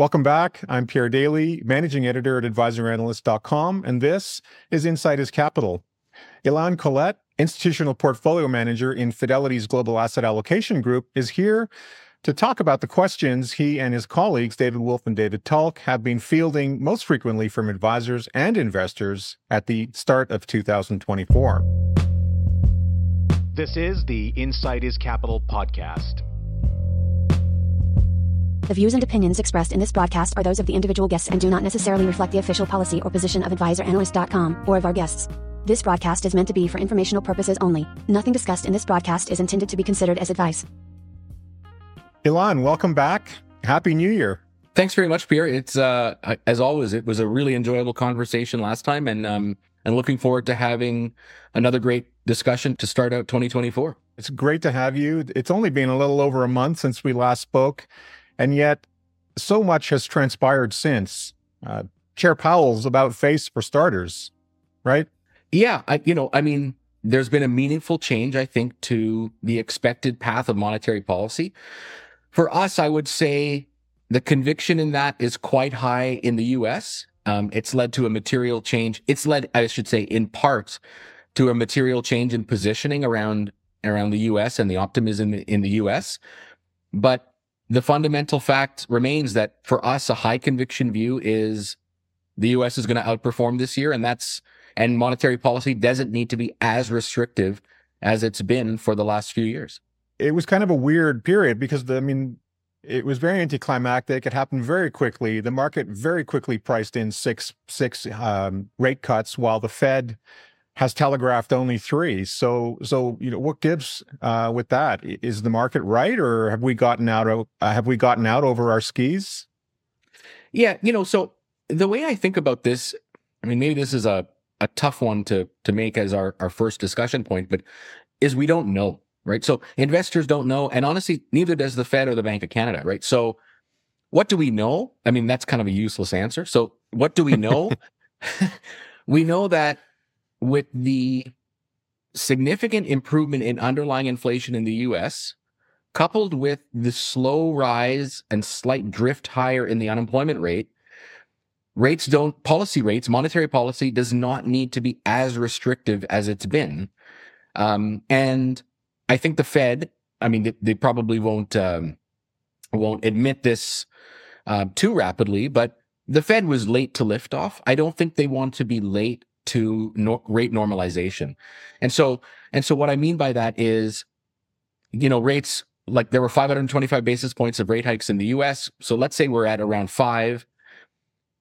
Welcome back. I'm Pierre Daillie, managing editor at advisoranalyst.com, and this is Insight is Capital. Ilan Kolet, institutional portfolio manager in Fidelity's Global Asset Allocation Group, is here to talk about the questions he and his colleagues, David Wolf and David Tulk, have been fielding most frequently from advisors and investors at the start of 2024. This is the Insight is Capital podcast. The views and opinions expressed in this broadcast are those of the individual guests and do not necessarily reflect the official policy or position of advisoranalyst.com or of our guests. This broadcast is meant to be for informational purposes only. Nothing discussed in this broadcast is intended to be considered as advice. Ilan, welcome back. Happy New Year. Thanks very much, Pierre. It's uh, as always, it was a really enjoyable conversation last time, and um, and looking forward to having another great discussion to start out 2024. It's great to have you. It's only been a little over a month since we last spoke, and yet, so much has transpired since. Uh, Chair Powell's about face for starters, right? Yeah, I, you know, I mean, there's been a meaningful change, I think, to the expected path of monetary policy. For us, I would say the conviction in that is quite high in the US. Um, it's led to a material change. It's led, I should say, in part to a material change in positioning around around the US and the optimism in the US. But the fundamental fact remains that for us, a high conviction view is the US is going to outperform this year. And that's, and monetary policy doesn't need to be as restrictive as it's been for the last few years. It was kind of a weird period because the, I mean, it was very anticlimactic. It happened very quickly. The market very quickly priced in six six um, rate cuts, while the Fed has telegraphed only three. So, so you know, what gives uh, with that? Is the market right, or have we gotten out of uh, have we gotten out over our skis? Yeah, you know, so the way I think about this, I mean, maybe this is a a tough one to to make as our our first discussion point, but is we don't know, right? So investors don't know, and honestly, neither does the Fed or the Bank of Canada, right? So, what do we know? I mean, that's kind of a useless answer. So, what do we know? we know that with the significant improvement in underlying inflation in the US, coupled with the slow rise and slight drift higher in the unemployment rate, rates don't, policy rates, monetary policy does not need to be as restrictive as it's been. Um, and I think the Fed, I mean, they, they probably won't, um, won't admit this uh, too rapidly, but the Fed was late to lift off. I don't think they want to be late to no, rate normalization. And so, and so what I mean by that is, you know, rates like there were 525 basis points of rate hikes in the US. So let's say we're at around five.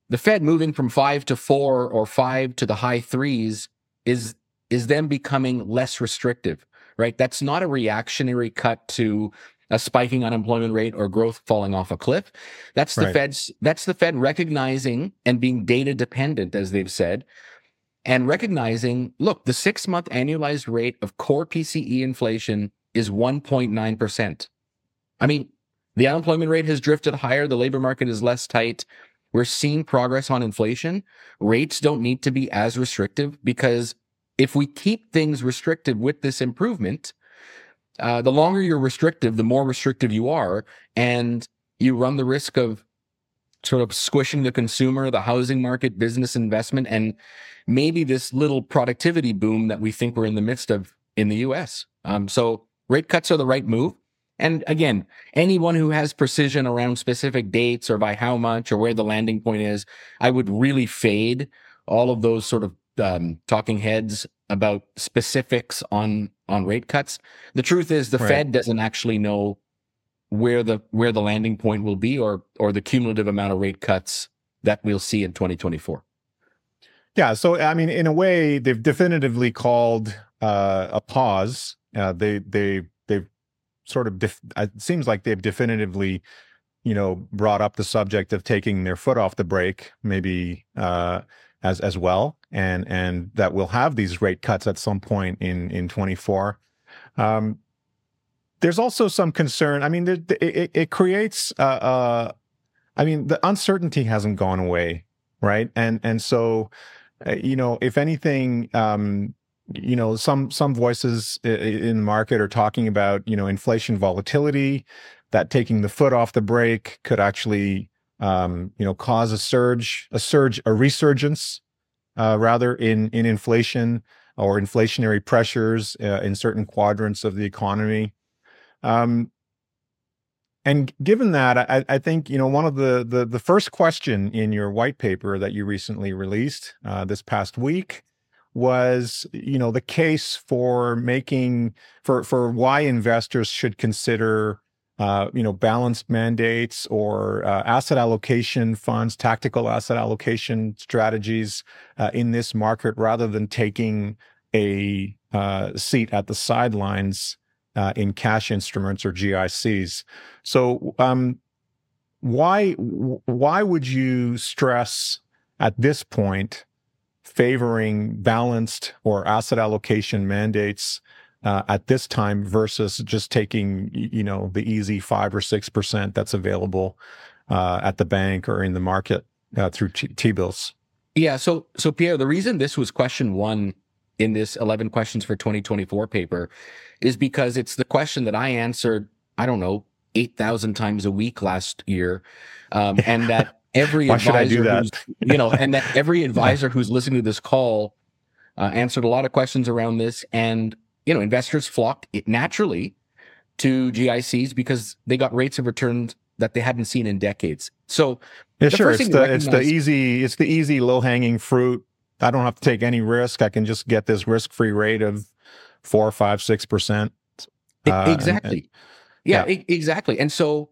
The Fed moving from five to four or five to the high threes is, is them becoming less restrictive, right? That's not a reactionary cut to a spiking unemployment rate or growth falling off a cliff. That's the right. Fed's, that's the Fed recognizing and being data dependent, as they've said, and recognizing, look, the six month annualized rate of core PCE inflation is 1.9%. I mean, the unemployment rate has drifted higher. The labor market is less tight. We're seeing progress on inflation. Rates don't need to be as restrictive because if we keep things restrictive with this improvement, uh, the longer you're restrictive, the more restrictive you are. And you run the risk of sort of squishing the consumer, the housing market, business investment, and maybe this little productivity boom that we think we're in the midst of in the US. Um, so rate cuts are the right move. And again, anyone who has precision around specific dates or by how much or where the landing point is, I would really fade all of those sort of um, talking heads about specifics on on rate cuts. The truth is, the right. Fed doesn't actually know where the where the landing point will be or or the cumulative amount of rate cuts that we'll see in 2024. Yeah, so I mean, in a way, they've definitively called uh, a pause. Uh, they they they've sort of def- it seems like they've definitively, you know, brought up the subject of taking their foot off the brake, maybe uh, as as well, and and that we'll have these rate cuts at some point in in 24. Um, there's also some concern. I mean, it, it, it creates. Uh, uh, I mean, the uncertainty hasn't gone away, right? And and so uh, you know, if anything, um, you know, some some voices in the market are talking about you know inflation volatility, that taking the foot off the brake could actually um, you know, cause a surge, a surge, a resurgence, uh, rather in in inflation or inflationary pressures uh, in certain quadrants of the economy. Um, and given that, I, I, think you know one of the, the the first question in your white paper that you recently released uh, this past week was you know the case for making for for why investors should consider uh, you know balanced mandates or uh, asset allocation funds, tactical asset allocation strategies uh, in this market rather than taking a uh, seat at the sidelines uh, in cash instruments or GICs. So, um, why why would you stress at this point favoring balanced or asset allocation mandates uh, at this time versus just taking you know the easy five or six percent that's available uh, at the bank or in the market uh, through T bills? Yeah. So so Pierre, the reason this was question one in this 11 questions for 2024 paper is because it's the question that I answered, I don't know, 8,000 times a week last year. Um, and that every Why should I do that? you know, and that every advisor who's listening to this call uh, answered a lot of questions around this. And, you know, investors flocked it naturally to GICs because they got rates of returns that they hadn't seen in decades. So, yeah, sure, it's the, it's the easy, it's the easy low hanging fruit I don't have to take any risk. I can just get this risk free rate of four, five, six percent. Uh, exactly. And, and, yeah, yeah. exactly. And so,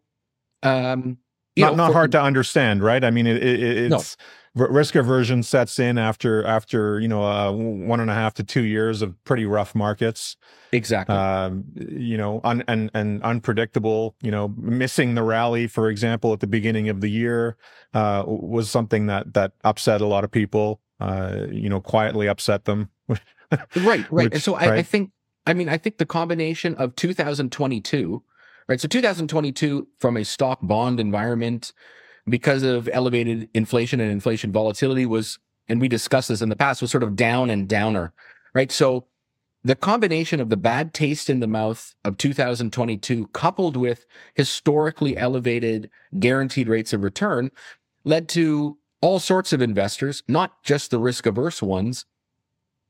um, not know, not for, hard to understand, right? I mean, it, it, it's no. risk aversion sets in after after you know uh, one and a half to two years of pretty rough markets. Exactly. Um, you know, un, and and unpredictable. You know, missing the rally, for example, at the beginning of the year, uh, was something that that upset a lot of people uh, you know, quietly upset them. right, right. Which, and so I, right? I think, I mean, I think the combination of 2022, right? So 2022 from a stock bond environment, because of elevated inflation and inflation volatility was, and we discussed this in the past, was sort of down and downer, right? So the combination of the bad taste in the mouth of 2022 coupled with historically elevated guaranteed rates of return led to all sorts of investors, not just the risk averse ones,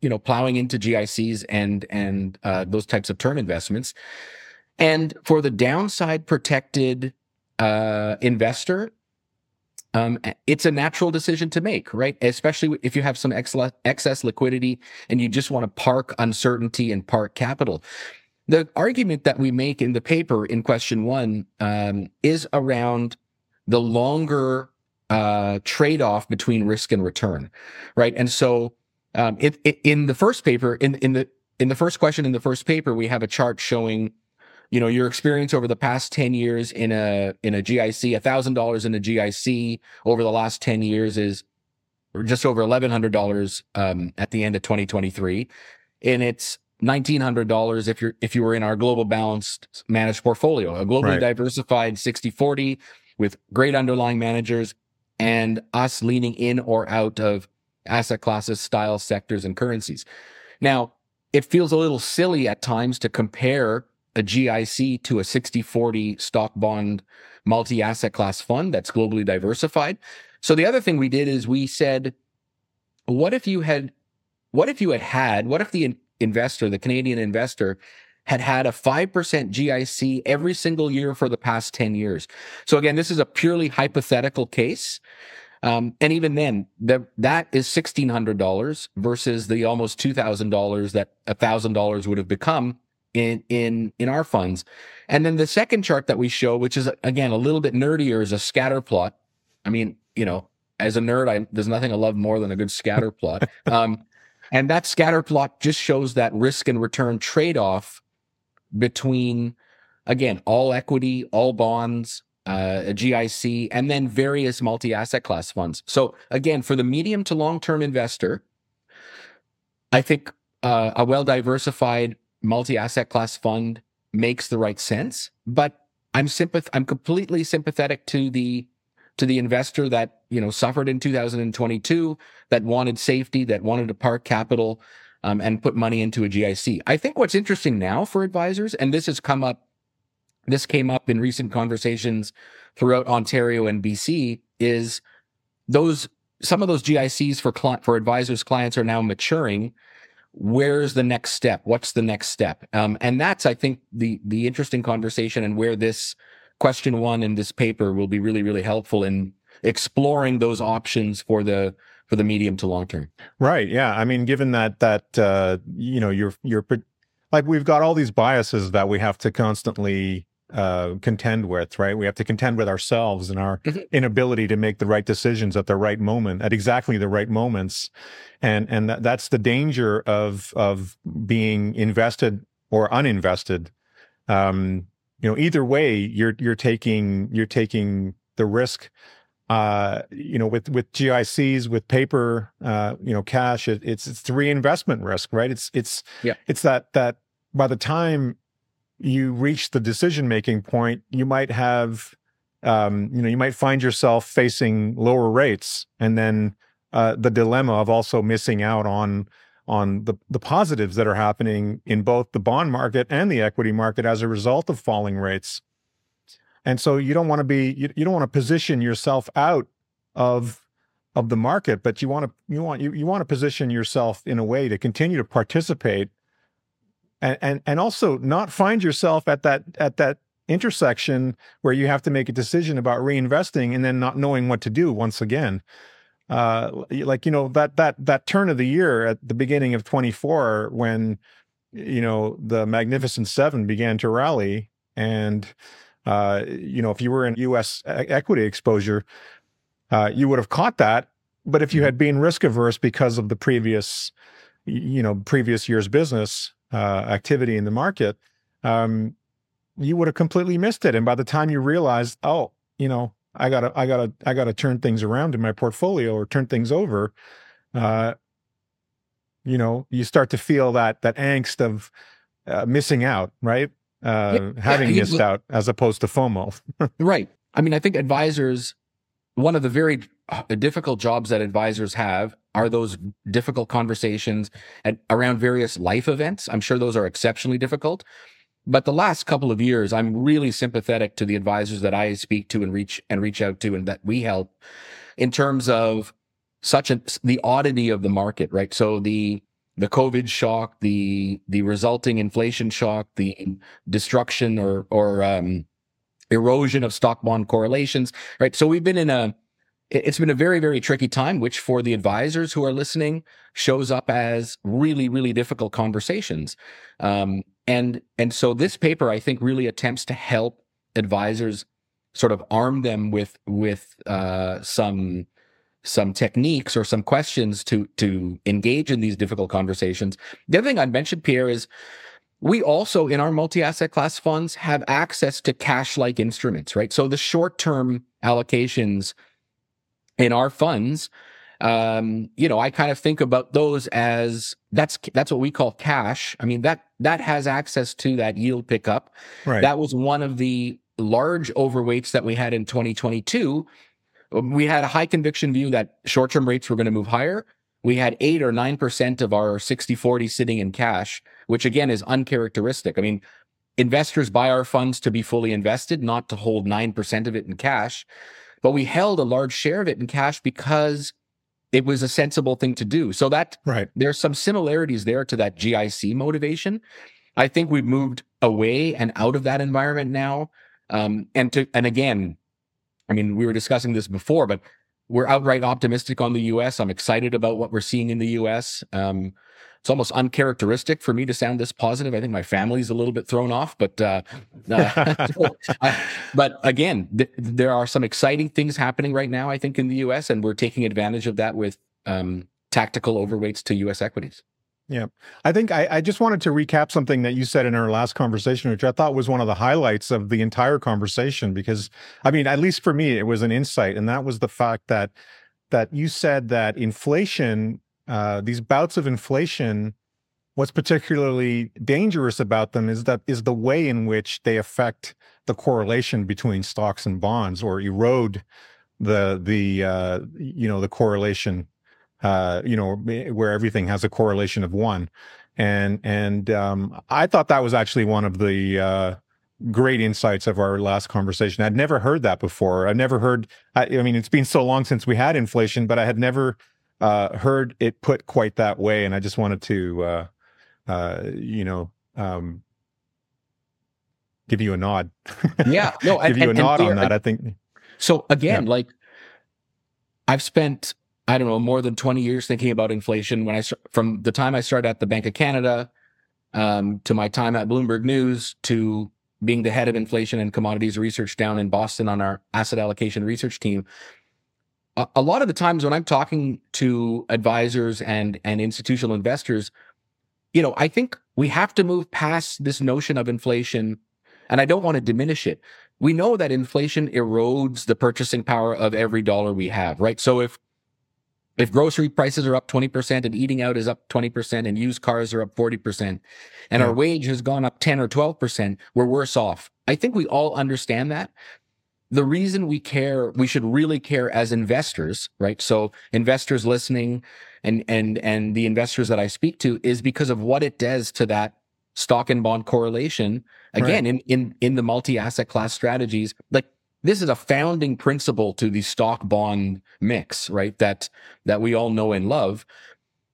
you know, plowing into GICs and and uh, those types of term investments. And for the downside protected uh, investor, um, it's a natural decision to make, right? Especially if you have some excess liquidity and you just want to park uncertainty and park capital. The argument that we make in the paper in question one um, is around the longer uh, trade off between risk and return, right? And so, um, it, it, in the first paper, in in the in the first question in the first paper, we have a chart showing, you know, your experience over the past ten years in a in a GIC, a thousand dollars in a GIC over the last ten years is just over eleven hundred dollars um, at the end of 2023, and it's nineteen hundred dollars if you're if you were in our global balanced managed portfolio, a globally right. diversified 60-40 with great underlying managers, and us leaning in or out of asset classes, styles, sectors, and currencies. Now, it feels a little silly at times to compare a GIC to a 60 40 stock bond multi asset class fund that's globally diversified. So the other thing we did is we said, what if you had, what if you had had, what if the investor, the Canadian investor, had had a 5% GIC every single year for the past 10 years. So again, this is a purely hypothetical case. Um, and even then, the, that is $1,600 versus the almost $2,000 that $1,000 would have become in, in, in our funds. And then the second chart that we show, which is again, a little bit nerdier is a scatter plot. I mean, you know, as a nerd, I, there's nothing I love more than a good scatter plot. Um, and that scatter plot just shows that risk and return trade off between, again, all equity, all bonds, uh, a GIC, and then various multi asset class funds. So, again, for the medium to long term investor, I think uh, a well diversified multi asset class fund makes the right sense. But I'm sympath- I'm completely sympathetic to the to the investor that you know suffered in 2022, that wanted safety, that wanted to park capital, um, and put money into a GIC. I think what's interesting now for advisors, and this has come up this came up in recent conversations throughout Ontario and BC, is those some of those GICs for cli- for advisors clients are now maturing. Where's the next step? What's the next step? Um, and that's I think the the interesting conversation and where this question one in this paper will be really really helpful in exploring those options for the for the medium to long term. Right. Yeah. I mean, given that that uh, you know you're you're like we've got all these biases that we have to constantly uh, contend with, right? We have to contend with ourselves and our mm-hmm. inability to make the right decisions at the right moment, at exactly the right moments, and and that, that's the danger of of being invested or uninvested. Um, you know, either way, you're you're taking you're taking the risk. Uh, you know, with with GICs, with paper, uh, you know, cash, it, it's it's the reinvestment risk, right? It's it's yeah. it's that that by the time you reach the decision making point, you might have, um, you know, you might find yourself facing lower rates, and then uh, the dilemma of also missing out on on the the positives that are happening in both the bond market and the equity market as a result of falling rates. And so you don't want to be you, you don't want to position yourself out of of the market, but you want to you want you, you want to position yourself in a way to continue to participate and and and also not find yourself at that at that intersection where you have to make a decision about reinvesting and then not knowing what to do once again. Uh like you know that that that turn of the year at the beginning of 24 when you know the magnificent seven began to rally and uh you know if you were in us equity exposure uh you would have caught that but if you had been risk averse because of the previous you know previous year's business uh, activity in the market, um, you would have completely missed it. And by the time you realized, oh, you know, I gotta, I gotta, I gotta turn things around in my portfolio or turn things over, uh, you know, you start to feel that that angst of uh, missing out, right? Uh, yeah, having yeah, missed out as opposed to FOMO. right. I mean, I think advisors, one of the very uh, difficult jobs that advisors have are those difficult conversations at, around various life events. I'm sure those are exceptionally difficult. But the last couple of years, I'm really sympathetic to the advisors that I speak to and reach and reach out to and that we help in terms of such a the oddity of the market, right? So the the COVID shock, the the resulting inflation shock, the destruction or or um, erosion of stock bond correlations, right? So we've been in a it's been a very, very tricky time, which for the advisors who are listening shows up as really, really difficult conversations. Um, and, and so this paper, I think, really attempts to help advisors sort of arm them with, with, uh, some, some techniques or some questions to, to engage in these difficult conversations. The other thing I'd mention, Pierre, is we also in our multi-asset class funds have access to cash-like instruments, right? So the short-term allocations in our funds, um, you know, I kind of think about those as that's that's what we call cash. I mean that that has access to that yield pickup. Right. That was one of the large overweights that we had in 2022. We had a high conviction view that short term rates were going to move higher. We had eight or nine percent of our 60 40 sitting in cash, which again is uncharacteristic. I mean, investors buy our funds to be fully invested, not to hold 9% of it in cash. But we held a large share of it in cash because it was a sensible thing to do. So that right. there's some similarities there to that GIC motivation. I think we've moved away and out of that environment now. Um, and to and again, I mean, we were discussing this before, but we're outright optimistic on the U.S. I'm excited about what we're seeing in the U.S. Um, it's almost uncharacteristic for me to sound this positive. I think my family's a little bit thrown off, but uh, uh, but again, th- there are some exciting things happening right now. I think in the U.S. and we're taking advantage of that with um, tactical overweights to U.S. equities. Yeah. I think I, I, just wanted to recap something that you said in our last conversation, which I thought was one of the highlights of the entire conversation, because I mean, at least for me, it was an insight. And that was the fact that that you said that inflation uh, these bouts of inflation, what's particularly dangerous about them is that is the way in which they affect the correlation between stocks and bonds or erode the the uh, you know the correlation uh, you know where everything has a correlation of one and and um, I thought that was actually one of the uh, great insights of our last conversation. I'd never heard that before. I've never heard. I, I mean, it's been so long since we had inflation, but I had never uh, heard it put quite that way. And I just wanted to, uh, uh, you know, um, give you a nod. Yeah, no, give and- you a and- and nod on that. I think. So again, like I've spent I don't know more than 20 years thinking about inflation when I from the time I started at the Bank of Canada um, to my time at Bloomberg News to being the head of inflation and commodities research down in Boston on our asset allocation research team. A, a lot of the times when I'm talking to advisors and and institutional investors, you know, I think we have to move past this notion of inflation and I don't want to diminish it we know that inflation erodes the purchasing power of every dollar we have, right? So if if grocery prices are up 20% and eating out is up 20% and used cars are up 40% and our wage has gone up 10 or 12%, we're worse off. I think we all understand that. The reason we care, we should really care as investors, right? So investors listening and and and the investors that I speak to is because of what it does to that stock and bond correlation again in in in the multi-asset class strategies like this is a founding principle to the stock bond mix right that that we all know and love.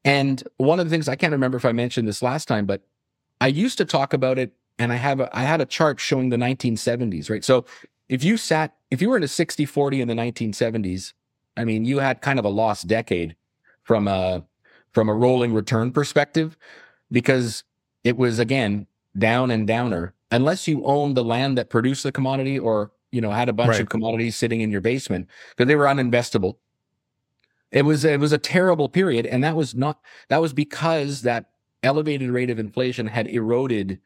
And one of the things i can't remember if i mentioned this last time but i used to talk about it and i have a, i had a chart showing the 1970s right? So if you sat if you were in a 60 40 in the 1970s i mean you had kind of a lost decade from a from a rolling return perspective because it was again down and downer. Unless you owned the land that produced the commodity or you know had a bunch Right. of commodities sitting in your basement because they were uninvestable. It was it was a terrible period and that was not that was because that elevated rate of inflation had eroded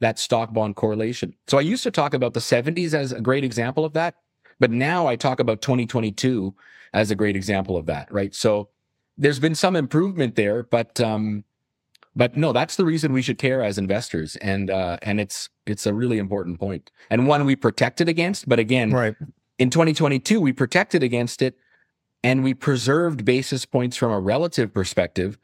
that stock bond correlation. So i used to talk about the 70s as a great example of that but now i talk about 2022 as a great example of that right? So there's been some improvement there but um but no that's the reason we should care as investors and uh and it's it's a really important point and one we protected against but again Right. in 2022 we protected against it and we preserved basis points from a relative perspective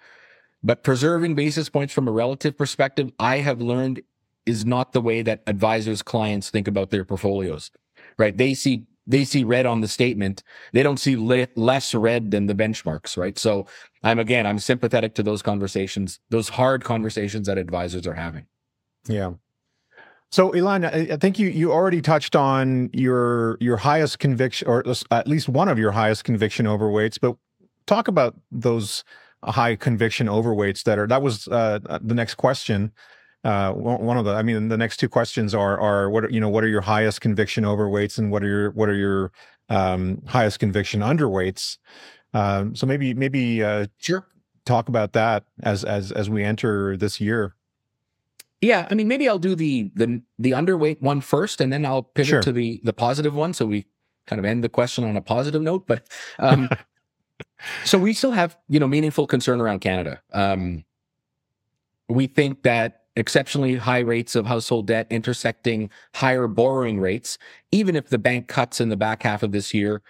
but preserving basis points from a relative perspective i have learned is not the way that advisors clients think about their portfolios right they see they see red on the statement they don't see le- less red than the benchmarks right so i'm again i'm sympathetic to those conversations those hard conversations that advisors are having Yeah. So, Ilan, I think you you already touched on your your highest conviction, or at least one of your highest conviction overweights. But talk about those high conviction overweights that are. That was uh, the next question. Uh, one of the, I mean, the next two questions are are what are, you know what are your highest conviction overweights and what are your what are your um, highest conviction underweights. Um, so maybe maybe uh, sure talk about that as as as we enter this year. Yeah, I mean, maybe I'll do the the the underweight one first, and then I'll pivot Sure. to the the positive one, so we kind of end the question on a positive note. But um, so we still have you know meaningful concern around Canada. Um, we think that exceptionally high rates of household debt intersecting higher borrowing rates, even if the bank cuts in the back half of this year,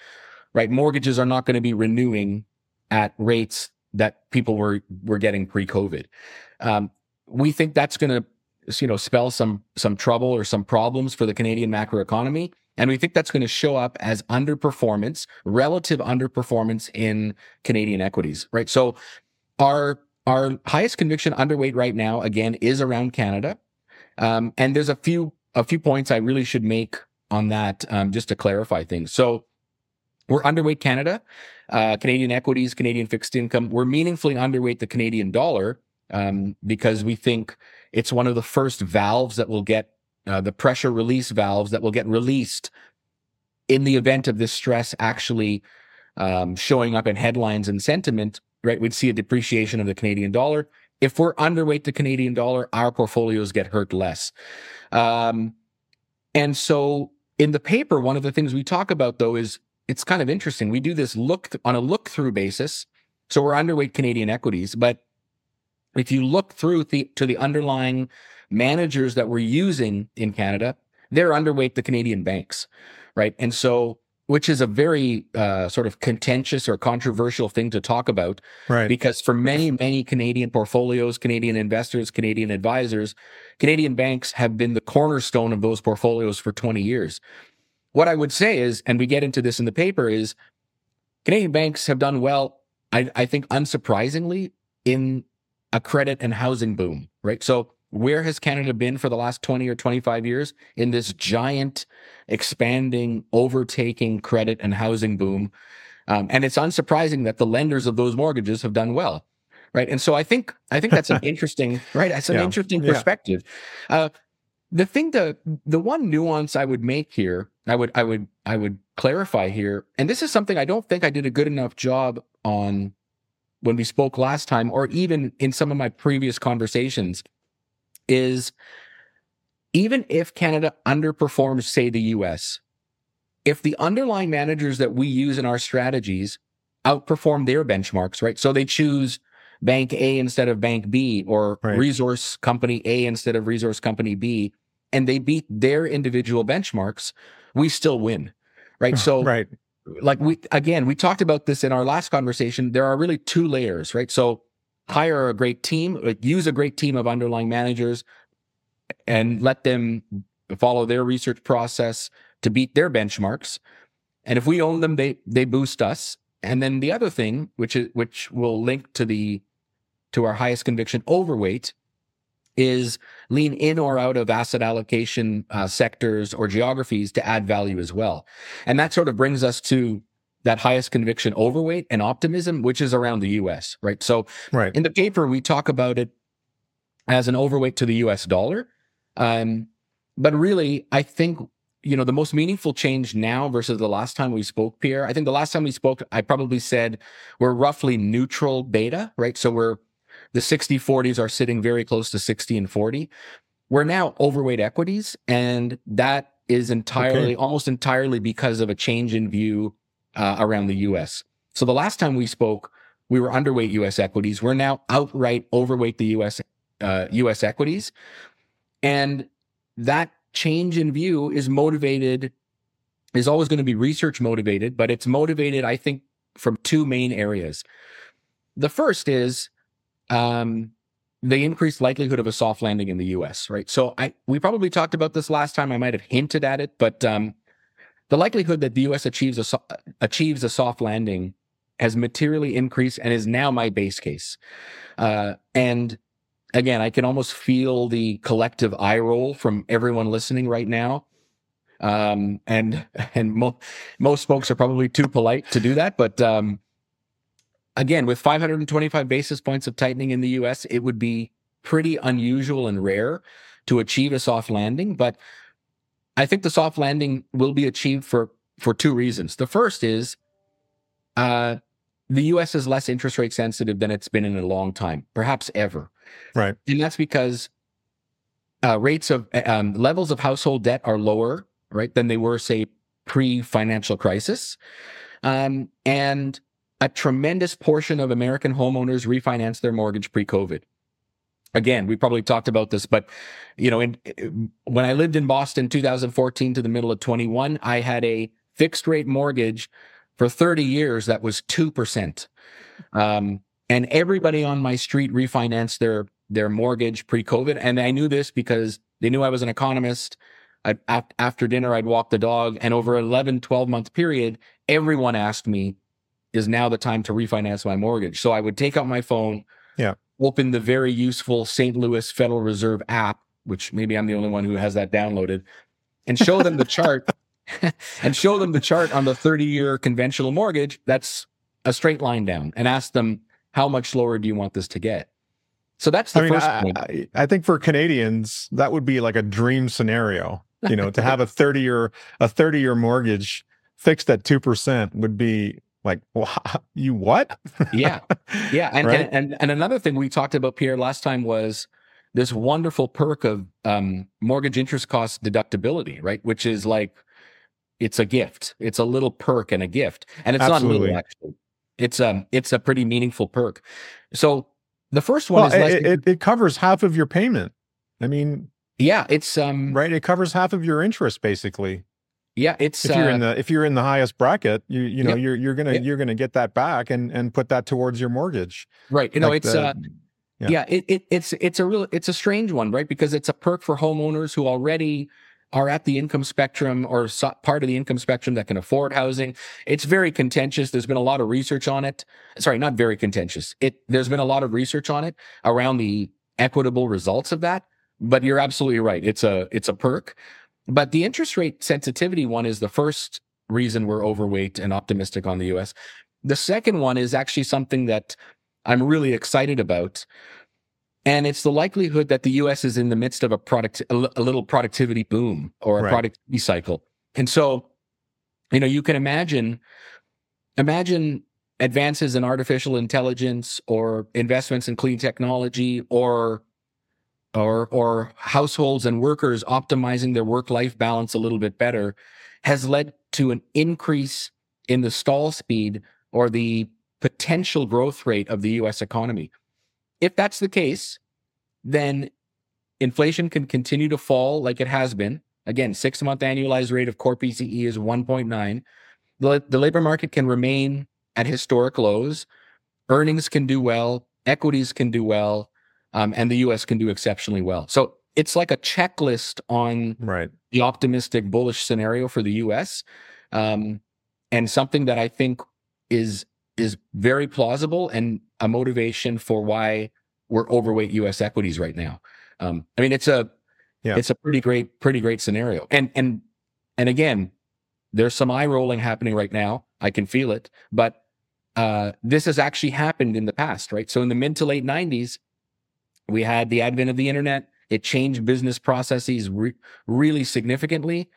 right? Mortgages are not going to be renewing at rates that people were were getting pre-COVID. Um, we think that's going to you know spell some some trouble or some problems for the Canadian macroeconomy and we think that's going to show up as underperformance relative underperformance in Canadian equities right so our our highest conviction underweight right now again is around Canada. Um, and there's a few a few points I really should make on that um, just to clarify things. So we're underweight Canada uh, Canadian equities Canadian fixed income. We're meaningfully underweight the Canadian dollar um, because we think it's one of the first valves that will get uh, the pressure release valves that will get released in the event of this stress actually um, showing up in headlines and sentiment. Right, we'd see a depreciation of the Canadian dollar. If we're underweight the Canadian dollar, our portfolios get hurt less. Um, and so, in the paper, one of the things we talk about though is it's kind of interesting. We do this look th- on a look through basis. So we're underweight Canadian equities, but if you look through the, to the underlying managers that we're using in Canada, they're underweight the Canadian banks, right? And so which is a very uh, sort of contentious or controversial thing to talk about Right. because for many, many Canadian portfolios, Canadian investors, Canadian advisors, Canadian banks have been the cornerstone of those portfolios for 20 years. What I would say is, and we get into this in the paper, is Canadian banks have done well, I, I think unsurprisingly, in a credit and housing boom, right? So where has Canada been for the last 20 or 25 years in this giant, expanding, overtaking credit and housing boom? Um, and it's unsurprising that the lenders of those mortgages have done well, right? And so I think I think that's an interesting, right? That's an Yeah. interesting Yeah. perspective. Uh, the thing, the the one nuance I would make here, I would I would I would clarify here, and this is something I don't think I did a good enough job on when we spoke last time, or even in some of my previous conversations, is even if Canada underperforms, say the US, if the underlying managers that we use in our strategies outperform their benchmarks, right? So they choose bank A instead of bank B or Right. resource company A instead of resource company B, and they beat their individual benchmarks, we still win, right? So right. like we again we talked about this in our last conversation there are really two layers right so hire a great team use a great team of underlying managers and let them follow their research process to beat their benchmarks. And if we own them they they boost us. And then the other thing which is which will link to the to our highest conviction overweight is lean in or out of asset allocation uh, sectors or geographies to add value as well. And that sort of brings us to that highest conviction overweight and optimism, which is around the US, right? So Right. in the paper, we talk about it as an overweight to the US dollar. Um, but really, I think, you know, the most meaningful change now versus the last time we spoke, Pierre, I think the last time we spoke, I probably said we're roughly neutral beta, right? So we're the 60 40s are sitting very close to 60 and 40. We're now overweight equities, and that is entirely, Okay. almost entirely because of a change in view uh, around the US. So the last time we spoke, we were underweight US equities. We're now outright overweight the US uh, US equities, and that change in view is motivated is always going to be research motivated, but it's motivated, I think, from two main areas. The first is um, the increased likelihood of a soft landing in the U.S. Right. So I we probably talked about this last time. I might have hinted at it, but um, the likelihood that the U.S. achieves a so- achieves a soft landing has materially increased and is now my base case. Uh, and again, I can almost feel the collective eye roll from everyone listening right now. Um, and and mo- most folks are probably too polite to do that, but um, again, with 525 basis points of tightening in the U.S., it would be pretty unusual and rare to achieve a soft landing. But I think the soft landing will be achieved for for two reasons. The first is uh, the U.S. is less interest rate sensitive than it's been in a long time, perhaps ever, Right. and that's because uh, rates of um, levels of household debt are lower, right, than they were say pre-financial crisis, um, and a tremendous portion of American homeowners refinance their mortgage pre-COVID. Again, we probably talked about this, but you know, in, when I lived in Boston, 2014 to the middle of 21, I had a fixed rate mortgage for 30 years that was two percent, um, and everybody on my street refinanced their their mortgage pre-COVID, and I knew this because they knew I was an economist. I, after dinner, I'd walk the dog, and over an 11, 12 month period, everyone asked me, "Is now the time to refinance my mortgage?" So I would take out my phone, Open the very useful St. Louis Federal Reserve app, which maybe I'm the only one who has that downloaded, and show them the chart and show them the chart on the 30 year conventional mortgage that's a straight line down and ask them how much lower do you want this to get so that's the I mean, first I, point I, I think for Canadians, that would be like a dream scenario. You know, to have a 30 year a 30 year mortgage fixed at 2% would be like, "Wha- you what? yeah yeah and, Right? and, and and another thing we talked about pierre last time was this wonderful perk of um, mortgage interest cost deductibility right which is like it's a gift it's a little perk and a gift and it's not Absolutely. little actually it's um it's a pretty meaningful perk so the first one Well, is it, it, it covers half of your payment. I mean, yeah it's um right? It covers half of your interest basically. Yeah, it's if you're uh, in the if you're in the highest bracket, you you know Yep. you're you're gonna Yep. you're gonna get that back and and put that towards your mortgage. right. You know, Like it's the- uh, Yeah. yeah, it, it it's it's a real it's a strange one, right? Because it's a perk for homeowners who already are at the income spectrum or so, part of the income spectrum that can afford housing. It's very contentious. There's been a lot of research on it. Sorry, not very contentious. It there's been a lot of research on it around the equitable results of that. But you're absolutely right. It's a it's a perk. But the interest rate sensitivity one is the first reason we're overweight and optimistic on the US. The second one is actually something that I'm really excited about. And it's the likelihood that the US is in the midst of a product, a little productivity boom or a Right. productivity cycle. And so, you know, you can imagine, imagine advances in artificial intelligence or investments in clean technology or or or households and workers optimizing their work life balance a little bit better has led to an increase in the stall speed or the potential growth rate of the US economy. If that's the case, then inflation can continue to fall like it has been. Again, six month annualized rate of core PCE is 1.9. The, the labor market can remain at historic lows. Earnings can do well. Equities can do well. Um, and the US can do exceptionally well. So it's like a checklist on Right. the optimistic bullish scenario for the US um, and something that I think is is very plausible and a motivation for why we're overweight US equities right now. Um, I mean it's a Yeah. it's a pretty great pretty great scenario. And and and again, there's some eye rolling happening right now. I can feel it, but uh, this has actually happened in the past, right? So in the mid to late 90s, we had the advent of the internet. It changed business processes re- really significantly.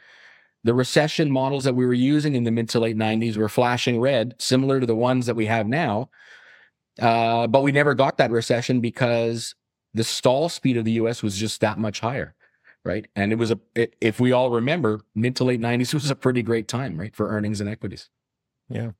The recession models that we were using in the mid to late 90s were flashing red, similar to the ones that we have now. Uh, but we never got that recession because the stall speed of the US was just that much higher, right? And it was a, it, if we all remember, mid to late 90s was a pretty great time, right, for earnings and equities. Yeah.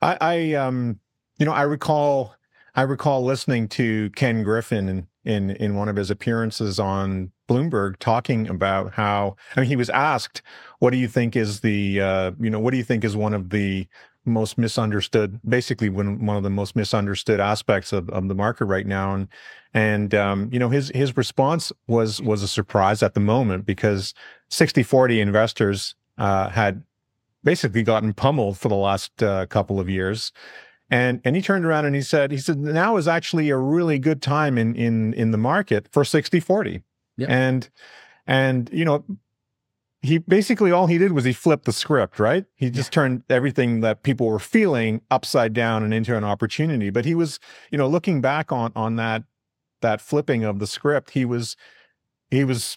I, I um you know, I recall I recall listening to Ken Griffin in, in in one of his appearances on Bloomberg talking about how I mean he was asked, what do you think is the uh you know, what do you think is one of the most misunderstood basically one one of the most misunderstood aspects of, of the market right now and and um you know his his response was was a surprise at the moment because 60-40 investors uh had basically gotten pummeled for the last uh, couple of years. And and he turned around and he said, he said, now is actually a really good time in in in the market for 60-40. Yeah. And and you know, he basically all he did was he flipped the script, right? He just turned everything that people were feeling upside down and into an opportunity. But he was, you know, looking back on on that that flipping of the script, he was he was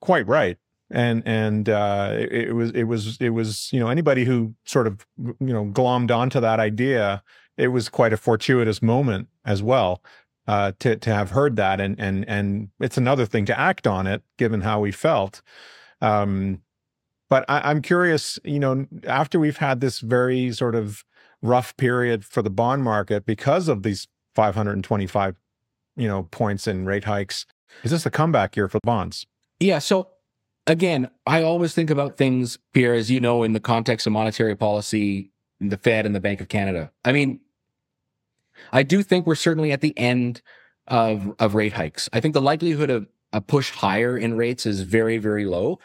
quite right and and uh, it, it was it was it was you know anybody who sort of you know glommed onto that idea, it was quite a fortuitous moment as well uh, to to have heard that and and and it's another thing to act on it given how we felt. Um, but I, I'm curious, you know, after we've had this very sort of rough period for the bond market because of these 525, you know, points in rate hikes, is this a comeback year for bonds? Yeah. So again, I always think about things, Pierre, as you know, in the context of monetary policy, the Fed and the Bank of Canada. I mean, I do think we're certainly at the end of of rate hikes. I think the likelihood of a push higher in rates is very, very low.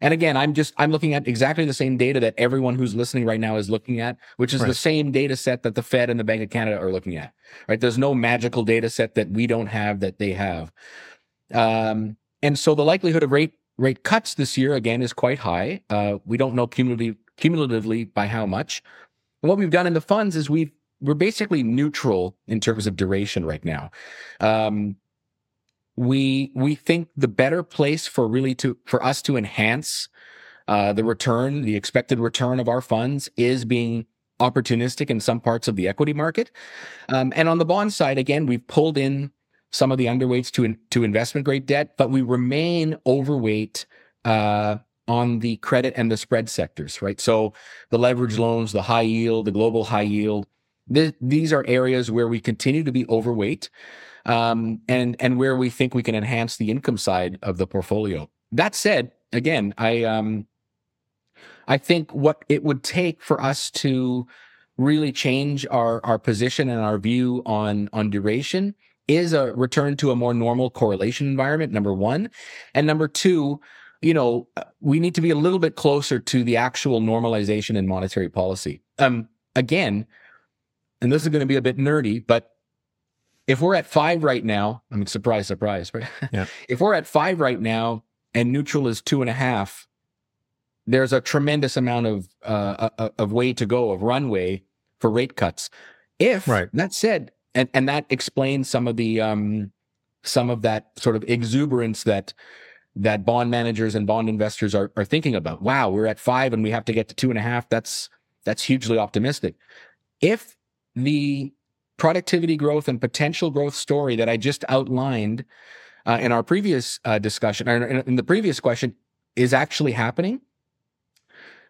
And again, I'm just I'm looking at exactly the same data that everyone who's listening right now is looking at, which is the same data set that the Fed and the Bank of Canada are looking at. Right? There's no magical data set that we don't have that they have. Um, and so the likelihood of rate rate cuts this year again is quite high. Uh, we don't know cumulatively cumulatively by how much. What we've done in the funds is we've we're basically neutral in terms of duration right now. Um, we we think the better place for really to for us to enhance uh, the return, the expected return of our funds, is being opportunistic in some parts of the equity market. Um, and on the bond side, again, we've pulled in some of the underweights to in, to investment grade debt, but we remain overweight uh, on the credit and the spread sectors, right? So the leverage loans, the high yield, the global high yield. Th- these are areas where we continue to be overweight, um, and and where we think we can enhance the income side of the portfolio. That said, again, I um, I think what it would take for us to really change our, our position and our view on, on duration is a return to a more normal correlation environment, number one. And number two, you know, we need to be a little bit closer to the actual normalization in monetary policy. Um, again, and this is going to be a bit nerdy, but if we're at five right now, I mean, surprise, surprise, right? Yeah. if we're at five right now and neutral is two and a half, there's a tremendous amount of uh, uh of way to go of runway for rate cuts. If Right. that said, and and that explains some of the um some of that sort of exuberance that that bond managers and bond investors are are thinking about. Wow, we're at five and we have to get to two and a half. That's that's hugely optimistic. If the productivity growth and potential growth story that I just outlined uh, in our previous uh, discussion, or in, in the previous question, is actually happening.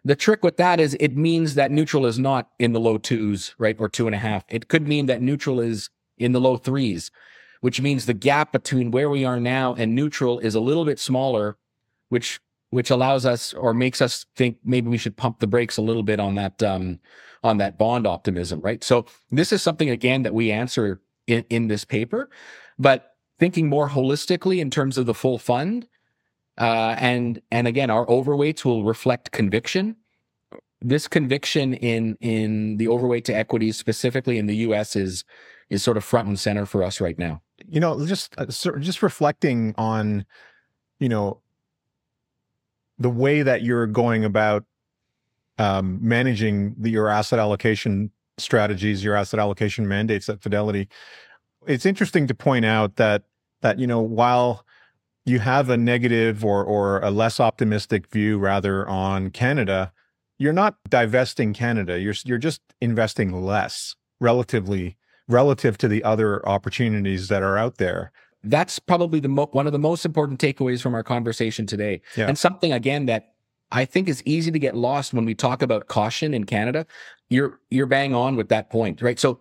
The trick with that is it means that neutral is not in the low twos, right? Or two and a half. It could mean that neutral is in the low threes, which means the gap between where we are now and neutral is a little bit smaller, which which allows us or makes us think maybe we should pump the brakes a little bit on that um, on that bond optimism, right? So this is something again that we answer in, in this paper, but thinking more holistically in terms of the full fund, uh, and and again, our overweights will reflect conviction. This conviction in in the overweight to equities, specifically in the U.S., is is sort of front and center for us right now. you know just uh, just reflecting on you know the way that you're going about um, managing the, your asset allocation strategies your asset allocation mandates at fidelity it's interesting to point out that that you know while you have a negative or or a less optimistic view rather on canada you're not divesting canada you're you're just investing less relatively relative to the other opportunities that are out there. That's probably the mo- one of the most important takeaways from our conversation today, Yeah. and something again that I think is easy to get lost when we talk about caution in Canada. You're you're bang on with that point, right? So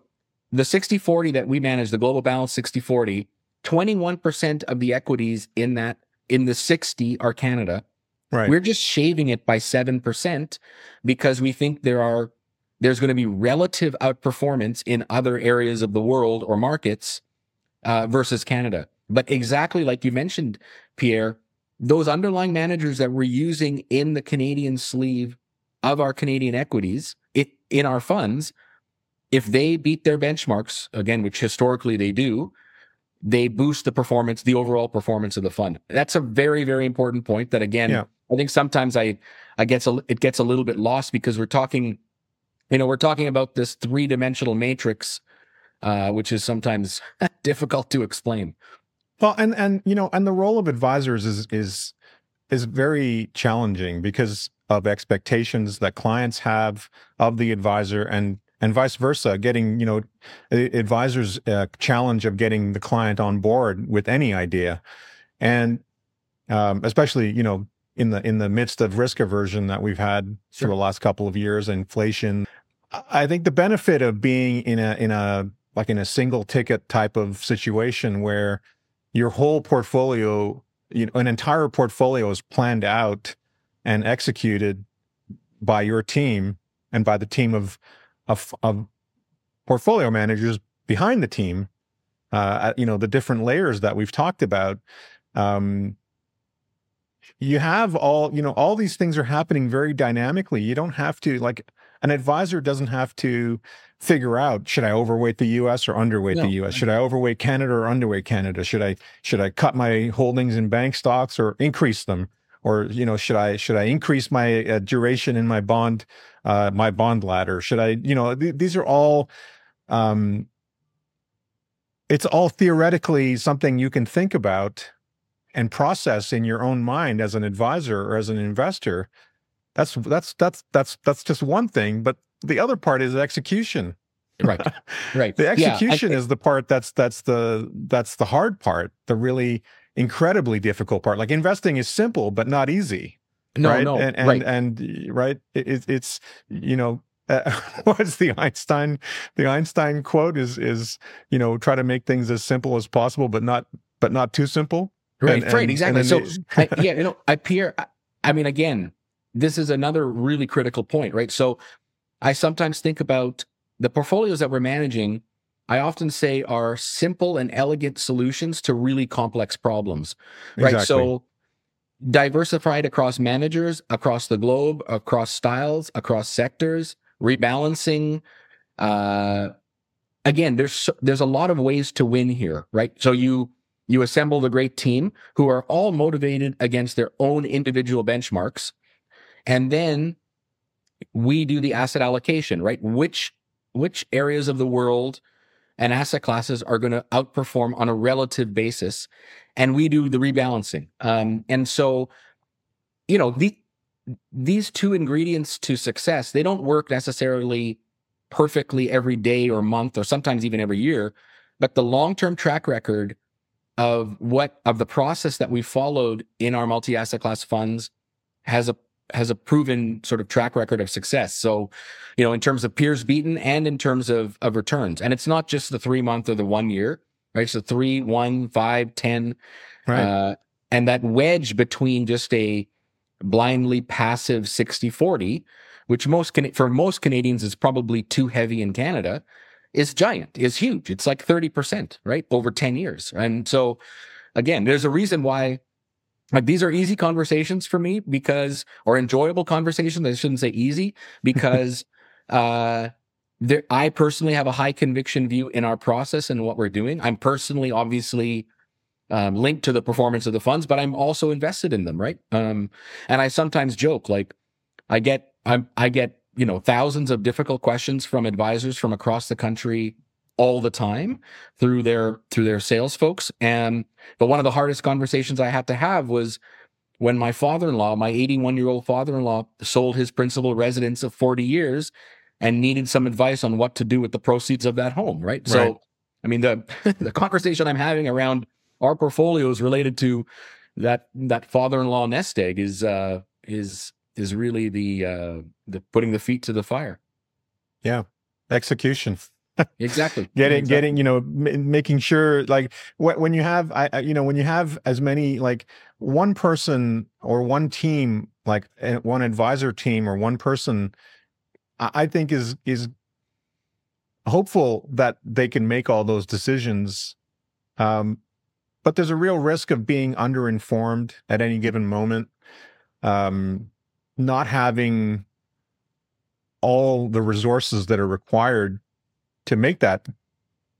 the 60-40 that we manage, the global balance 60-40, 21% of the equities in that in the 60 are Canada. Right. We're just shaving it by 7% because we think there are there's going to be relative outperformance in other areas of the world or markets uh, versus Canada. But exactly like you mentioned, Pierre, those underlying managers that we're using in the Canadian sleeve of our Canadian equities it, in our funds, if they beat their benchmarks, again, which historically they do, they boost the performance, the overall performance of the fund. That's a very, very important point that again, Yeah. I think sometimes I, I a, it gets a little bit lost because we're talking, you know, we're talking about this three dimensional matrix, uh, which is sometimes difficult to explain. Well, and and you know, and the role of advisors is is is very challenging because of expectations that clients have of the advisor and and vice versa getting you know advisors uh, challenge of getting the client on board with any idea and um, especially you know in the in the midst of risk aversion that we've had Sure. for the last couple of years inflation I- i think the benefit of being in a in a like in a single ticket type of situation where your whole portfolio, you know, an entire portfolio is planned out and executed by your team and by the team of of, of portfolio managers behind the team. Uh, you know, the different layers that we've talked about. Um, you have all, you know, all these things are happening very dynamically. You don't have to like an advisor doesn't have to figure out should I overweight the US or underweight No. the US? Should I overweight Canada or underweight Canada? Should I should I cut my holdings in bank stocks or increase them? Or you know, should I should I increase my uh, duration in my bond uh, my bond ladder? Should I you know th- these are all um, it's all theoretically something you can think about and process in your own mind as an advisor or as an investor. That's that's that's that's that's just one thing, but the other part is execution. Right. Right. The Yeah, I- execution is the part that's that's the that's the hard part, the really incredibly difficult part. Like investing is simple but not easy, no, right? no, and and, right. and right, it, it- it's you know. Uh, what's the Einstein? The Einstein quote is is you know try to make things as simple as possible, but not but not too simple. Right, And- right, and- exactly. and So, I, yeah, you know, I Pierre. I, I mean, again, this is another really critical point, right? So I sometimes think about the portfolios that we're managing. I often say are simple and elegant solutions to really complex problems, right? Exactly. So diversified across managers, across the globe, across styles, across sectors, rebalancing. Uh, again, there's there's a lot of ways to win here, right? So you you assemble a great team who are all motivated against their own individual benchmarks, and then we do the asset allocation, right? Which which areas of the world and asset classes are going to outperform on a relative basis, and we do the rebalancing. Um, and so, you know, the these two ingredients to success they don't work necessarily perfectly every day or month or sometimes even every year, but the long term track record of what of the process that we followed in our multi asset class funds has a has a proven sort of track record of success. So, you know, in terms of peers beaten and in terms of of returns, and it's not just the three month or the one year, right? So three, one, five, ten, Right. uh, and that wedge between just a blindly passive 60 40, which most Can- for most Canadians is probably too heavy in Canada, is giant, is huge. It's like 30%, right? Over 10 years. And so, again, there's a reason why. Like these are easy conversations for me because, or enjoyable conversations. I shouldn't say easy because, uh, there, I personally have a high conviction view in our process and what we're doing. I'm personally, obviously, um, linked to the performance of the funds, but I'm also invested in them, right? Um, and I sometimes joke, like, I get, I'm, I get, you know, thousands of difficult questions from advisors from across the country all the time through their through their sales folks. And but one of the hardest conversations I had to have was when my father-in-law, my 81 year old father-in-law, sold his principal residence of 40 years and needed some advice on what to do with the proceeds of that home, right? Right. So, I mean, the the conversation I'm having around our portfolios related to that that father-in-law nest egg is uh is is really the uh the putting the feet to the fire. Yeah. Execution. Exactly. getting Exactly. getting you know m- making sure like wh- when you have I, I you know when you have as many like one person or one team like uh, one advisor team or one person I, I think is is hopeful that they can make all those decisions um but there's a real risk of being underinformed at any given moment um not having all the resources that are required to make that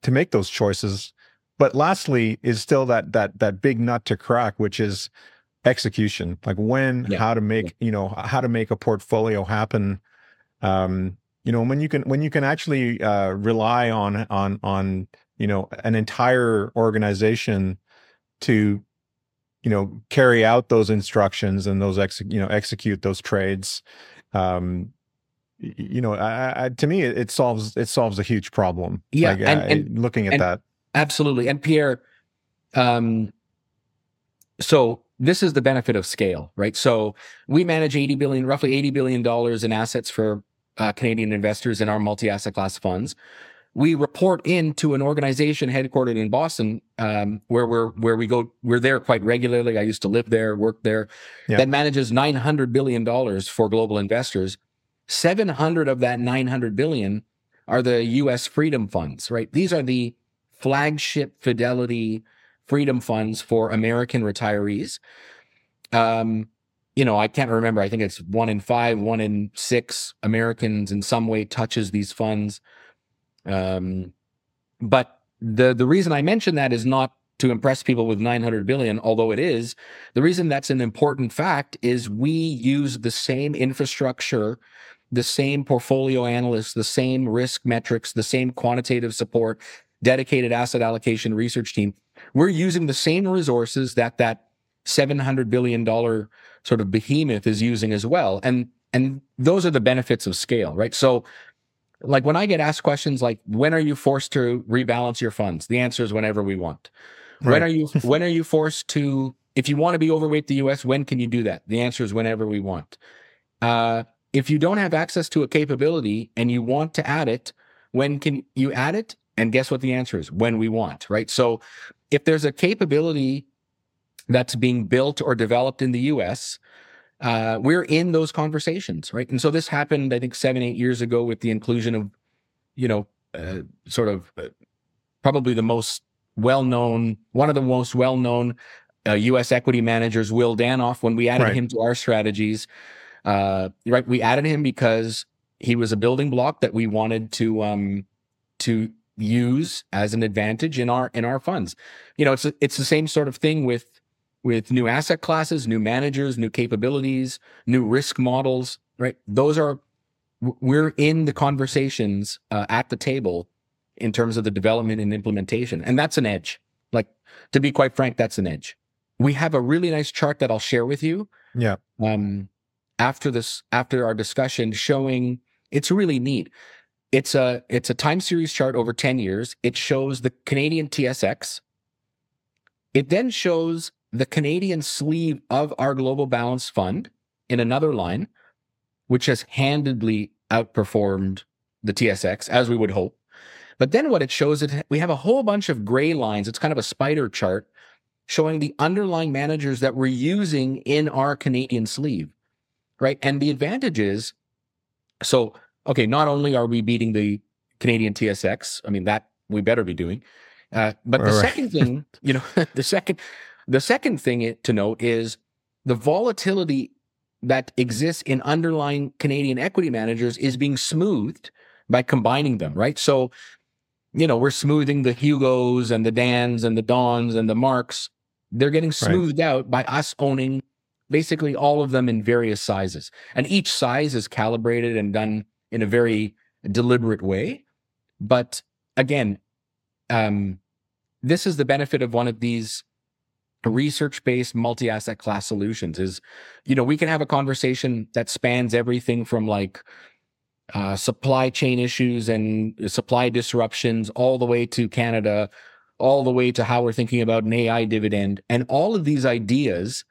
to make those choices. But lastly is still that that that big nut to crack which is execution. Like when Yeah. how to make you know how to make a portfolio happen. Um you know when you can when you can actually uh rely on on on you know an entire organization to you know carry out those instructions and those ex you know execute those trades um you know I, I, to me it, it solves it solves a huge problem Yeah, Like, and- uh, and- looking at and- that Absolutely. And Pierre, um, so this is the benefit of scale, right? So we manage 80 billion, roughly 80 billion dollars in assets for uh, Canadian investors in our multi-asset class funds. We report into an organization headquartered in Boston, um, where we're where we go. We're there quite regularly. I used to live there, work there. Yeah. That manages 900 billion dollars for global investors. 700 of that 900 billion are the U.S. Freedom Funds, right? These are the flagship Fidelity Freedom Funds for American retirees. Um, you know, I can't remember. I think it's one in five, one in six Americans in some way touches these funds. Um, but the the reason I mention that is not to impress people with 900 billion, although it is. The reason that's an important fact is we use the same infrastructure, the same portfolio analysts, the same risk metrics, the same quantitative support, dedicated asset allocation research team. We're using the same resources that that 700 billion dollar sort of behemoth is using as well. And and those are the benefits of scale, right? So like when I get asked questions like when are you forced to rebalance your funds? The answer is whenever we want. When are you when are you forced to if you want to be overweight the US, when can you do that? The answer is whenever we want. Uh, if you don't have access to a capability and you want to add it, when can you add it? And guess what the answer is? When we want, right? So if there's a capability that's being built or developed in the US, uh, we're in those conversations, right? And so this happened, I think, seven, eight years ago with the inclusion of, you know, uh, sort of uh, probably the most well-known, one of the most well-known uh, U.S. equity managers, Will Danoff. When we added Right. him to our strategies, uh, right, we added him because he was a building block that we wanted to um, to use as an advantage in our in our funds. You know, it's it's the same sort of thing with with new asset classes, new managers, new capabilities, new risk models. Right, those are we're in the conversations uh, at the table in terms of the development and implementation, and that's an edge. Like to be quite frank, that's an edge. We have a really nice chart that I'll share with you Yeah. um, after this after our discussion showing it's really neat it's a it's a time series chart over 10 years it shows the canadian tsx it then shows the canadian sleeve of our global balance fund in another line which has handedly outperformed the tsx as we would hope but then what it shows is we have a whole bunch of gray lines it's kind of a spider chart showing the underlying managers that we're using in our canadian sleeve right? And the advantage is, so okay, not only are we beating the Canadian TSX, I mean that we better be doing, uh, but the Right, right. second thing, you know, the second, the second thing to note is the volatility that exists in underlying Canadian equity managers is being smoothed by combining them, right? So, you know, we're smoothing the Hugos and the Dans and the Dons and the Marks. They're getting smoothed out by us owning basically all of them in various sizes. And each size is calibrated and done in a very deliberate way. But again, um, this is the benefit of one of these research-based multi-asset class solutions is you know we can have a conversation that spans everything from like uh, supply chain issues and supply disruptions all the way to canada all the way to how we're thinking about an ai dividend. And all of these ideas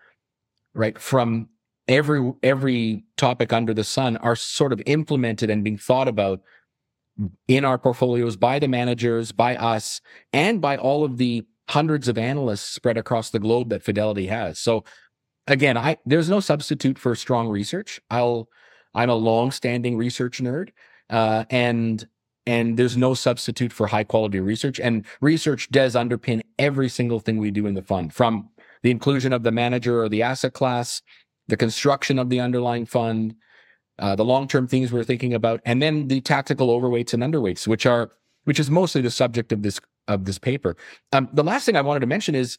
right from every every topic under the sun are sort of implemented and being thought about in our portfolios by the managers by us and by all of the hundreds of analysts spread across the globe that fidelity has. So again i there's no substitute for strong research. I'll i'm a long-standing research nerd uh, and and there's no substitute for high quality research and research does underpin every single thing we do in the fund from the inclusion of the manager or the asset class, the construction of the underlying fund, uh, the long-term things we're thinking about, and then the tactical overweights and underweights, which are which is mostly the subject of this of this paper. Um, the last thing I wanted to mention is,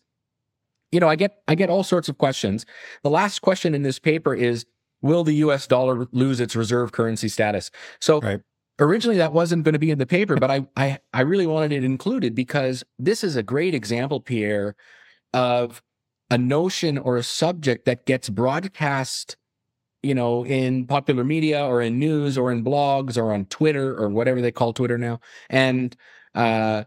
you know, I get I get all sorts of questions. The last question in this paper is, will the U.S. dollar lose its reserve currency status? So. Right. Originally, that wasn't going to be in the paper, but I, I I really wanted it included because this is a great example, Pierre, of a notion or a subject that gets broadcast, you know, in popular media or in news or in blogs or on Twitter or whatever they call Twitter now. And uh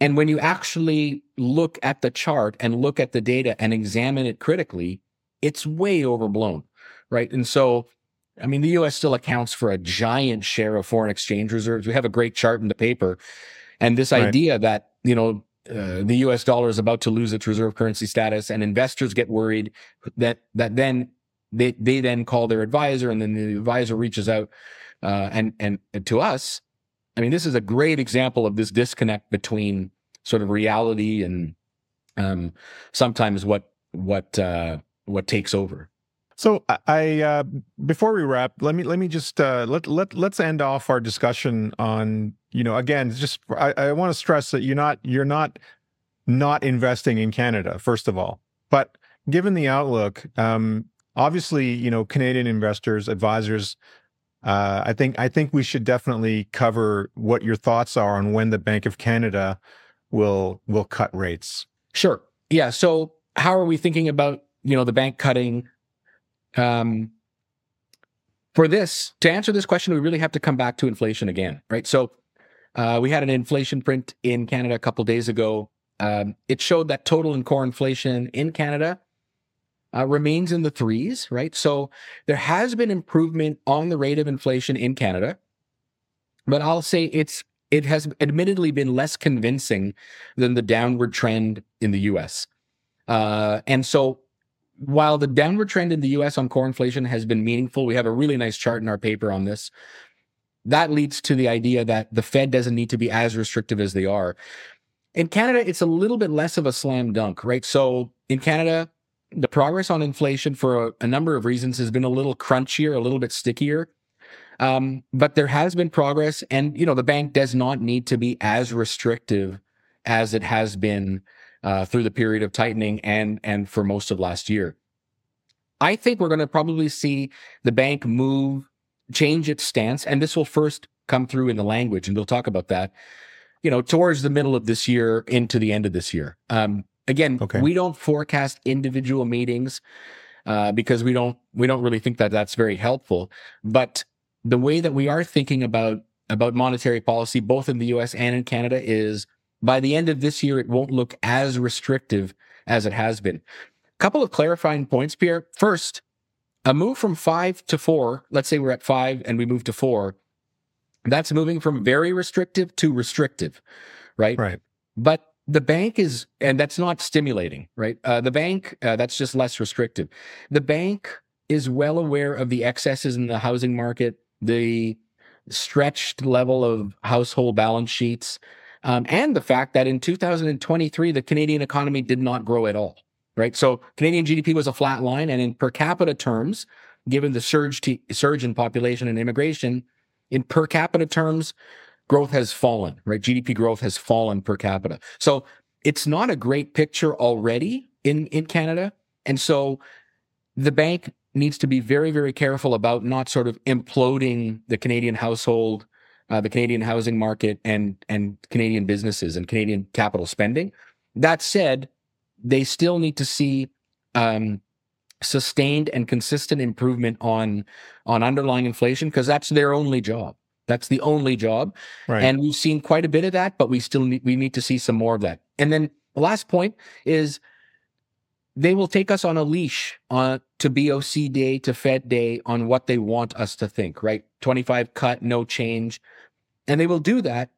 and when you actually look at the chart and look at the data and examine it critically, it's way overblown. Right. And so I mean, the US still accounts for a giant share of foreign exchange reserves. We have a great chart in the paper. And this Right. idea that, you know, uh, the US dollar is about to lose its reserve currency status and investors get worried that that then they they then call their advisor and then the advisor reaches out uh, and, and and to us I mean this is a great example of this disconnect between sort of reality and um, sometimes what what uh, what takes over So I- uh, before we wrap, let me let me just uh, let let let's end off our discussion on you know again just I, I want to stress that you're not you're not not investing in Canada first of all, but given the outlook, um, obviously you know Canadian investors advisors. Uh, I think I think we should definitely cover what your thoughts are on when the Bank of Canada will will cut rates. Sure. Yeah. So how are we thinking about, you know, the bank cutting? Um, for this, to answer this question, we really have to come back to inflation again, right? So uh, we had an inflation print in Canada a couple days ago. Um, it showed that total and core inflation in Canada uh, remains in the threes, right? So there has been improvement on the rate of inflation in Canada, but I'll say it's it has admittedly been less convincing than the downward trend in the U.S. Uh, and so while the downward trend in the US on core inflation has been meaningful, we have a really nice chart in our paper on this. That leads to the idea that the Fed doesn't need to be as restrictive as they are. In Canada, it's a little bit less of a slam dunk, right? So in Canada, the progress on inflation for a, a number of reasons has been a little crunchier, a little bit stickier. Um, but there has been progress, and you know the bank does not need to be as restrictive as it has been uh, through the period of tightening and and for most of last year. I think we're going to probably see the bank move, change its stance, and this will first come through in the language, and we'll talk about that. You know, towards the middle of this year into the end of this year. Um, again, Okay. we don't forecast individual meetings uh, because we don't we don't really think that that's very helpful. But the way that we are thinking about about monetary policy, both in the U.S. and in Canada, is by the end of this year, it won't look as restrictive as it has been. A Couple of clarifying points, Pierre. First, a move from five to four. Let's say we're at five and we move to four. That's moving from very restrictive to restrictive, right? Right. But the bank is, and that's not stimulating, right? Uh, the bank, uh, that's just less restrictive. The bank is well aware of the excesses in the housing market, the stretched level of household balance sheets, um, and the fact that in 2023, the Canadian economy did not grow at all, right? So Canadian GDP was a flat line, and in per capita terms, given the surge, surge in population and immigration, in per capita terms, growth has fallen, right? GDP growth has fallen per capita. So it's not a great picture already in, in Canada. And so the bank needs to be very, very careful about not sort of imploding the Canadian household, uh, the Canadian housing market and, and Canadian businesses and Canadian capital spending. That said, they still need to see, um, sustained and consistent improvement on, on underlying inflation because that's their only job. That's the only job. Right. And we've seen quite a bit of that, but we still need, we need to see some more of that. And then the last point is they will take us on a leash on to BOC day, to Fed day on what they want us to think, right? 25 cut, no change. And they will do that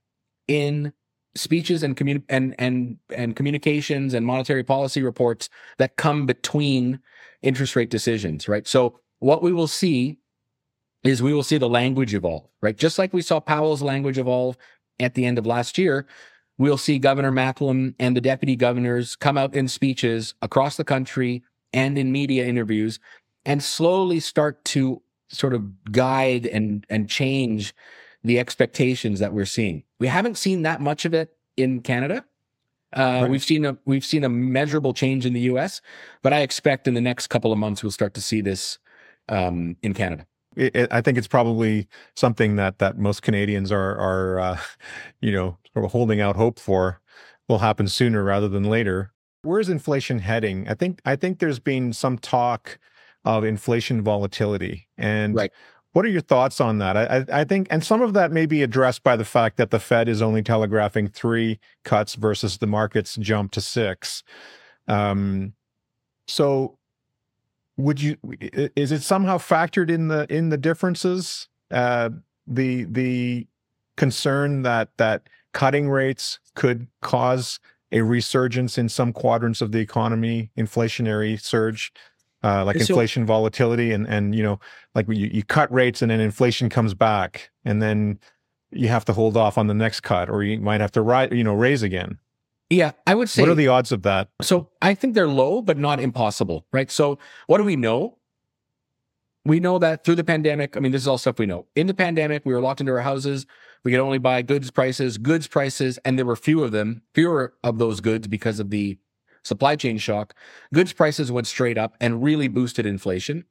in speeches and and and and communications and monetary policy reports that come between interest rate decisions, right? So what we will see is we will see the language evolve, right? Just like we saw Powell's language evolve at the end of last year, we'll see Governor Macklem and the deputy governors come out in speeches across the country and in media interviews and slowly start to sort of guide and and change the expectations that we're seeing. We haven't seen that much of it in Canada. Uh, Right. We've seen a we've seen a measurable change in the U.S., but I expect in the next couple of months we'll start to see this um, in Canada. it, it- I think it's probably something that that most Canadians are are uh, you know sort of holding out hope for will happen sooner rather than later. Where is inflation heading? I think I think there's been some talk of inflation volatility, and Right. What are your thoughts on that? I, I think, and some of that may be addressed by the fact that the Fed is only telegraphing three cuts versus the markets jump to six. Um, so would you is it somehow factored in the in the differences uh the the concern that that cutting rates could cause a resurgence in some quadrants of the economy inflationary surge uh like So- inflation volatility and and you know like you, you cut rates and then inflation comes back and then you have to hold off on the next cut or you might have to rise you know raise again Yeah, I would say what are the odds of that So I think they're low, but not impossible, right? So what do we know? We know that through the pandemic, I mean, this is all stuff we know. In the pandemic, we were locked into our houses. We could only buy goods prices, goods prices, and there were few of them, fewer of those goods because of the supply chain shock. Goods prices went straight up and really boosted inflation.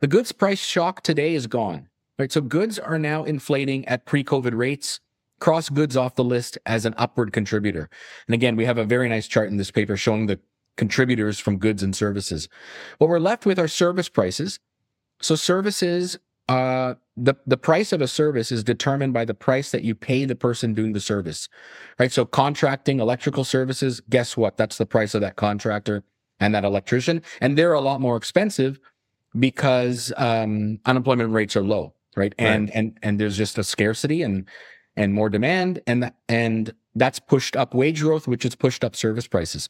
The goods price shock today is gone, right? So goods are now inflating at pre-COVID rates. Cross goods off the list as an upward contributor. And again, we have a very nice chart in this paper showing the contributors from goods and services. What we're left with are service prices. So services, uh, the, the price of a service is determined by the price that you pay the person doing the service, right? So contracting electrical services, guess what? That's the price of that contractor and that electrician. And they're a lot more expensive because, um, unemployment rates are low, right? And, and, and there's just a scarcity and, and more demand and, that, and that's pushed up wage growth, which has pushed up service prices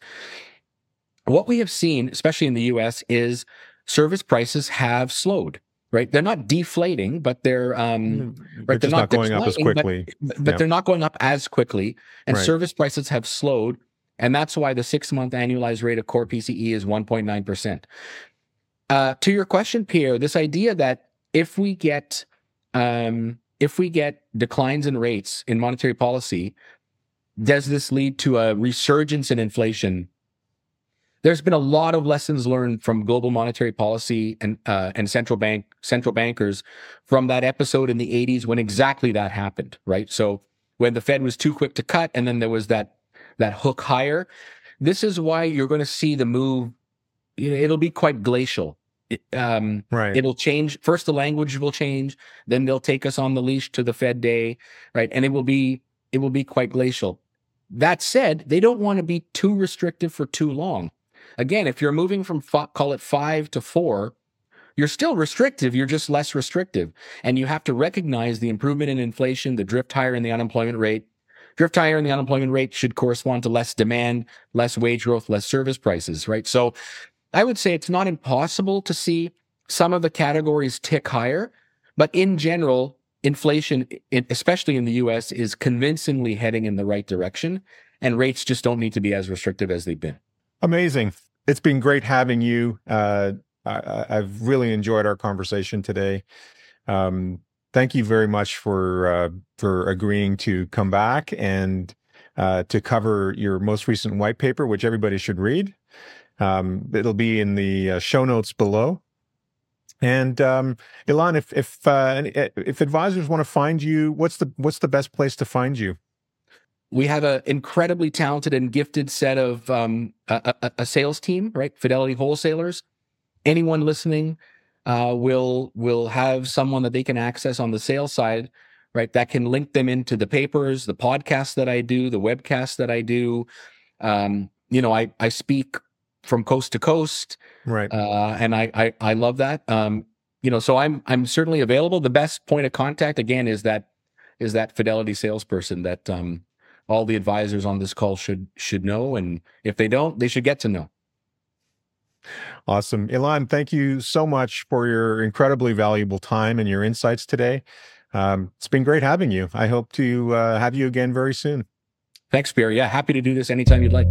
what we have seen, especially in the US, is service prices have slowed. Right, they're not deflating, but they're um, They're right, just not going up as quickly. but, but Yeah. they're not going up as quickly, and Right. service prices have slowed, and that's why the six-month annualized rate of core PCE is 1.9 percent. Uh, to your question, Pierre, this idea that if we get um, if we get declines in rates in monetary policy, does this lead to a resurgence in inflation? There's been a lot of lessons learned from global monetary policy and uh, and central bank central bankers from that episode in the 80s when exactly that happened, right? So when the Fed was too quick to cut, and then there was that that hook higher. This is why you're going to see the move. You know, it'll be quite glacial. It, um, Right. It'll change. First, the language will change. Then they'll take us on the leash to the Fed day, right? And it will be it will be quite glacial. That said, they don't want to be too restrictive for too long. Again, if you're moving from call it five to four, you're still restrictive. You're just less restrictive, and you have to recognize the improvement in inflation, the drift higher in the unemployment rate. Drift higher in the unemployment rate should correspond to less demand, less wage growth, less service prices, right? So I would say it's not impossible to see some of the categories tick higher, but in general, inflation, especially in the US, is convincingly heading in the right direction, and rates just don't need to be as restrictive as they've been. Amazing. It's been great having you. Uh, I, I've really enjoyed our conversation today. Um, thank you very much for uh, for agreeing to come back and uh, to cover your most recent white paper, which everybody should read. Um, it'll be in the uh, show notes below. And um, Ilan, if if uh, if advisors want to find you, what's the what's the best place to find you? we have an incredibly talented and gifted set of um, a, a, a sales team, right? Fidelity wholesalers. Anyone listening uh, will will have someone that they can access on the sales side, right? That can link them into the papers, the podcasts that I do, the webcasts that I do. Um, you know, I I speak from coast to coast, Right. uh, and I, I I love that. Um, you know, so I'm I'm certainly available. The best point of contact again is that is that Fidelity salesperson that um, all the advisors on this call should should know, and if they don't, they should get to know. Awesome. Ilan, thank you so much for your incredibly valuable time and your insights today. Um, it's been great having you. I hope to uh, have you again very soon. Thanks, Pierre. Yeah, happy to do this anytime you'd like.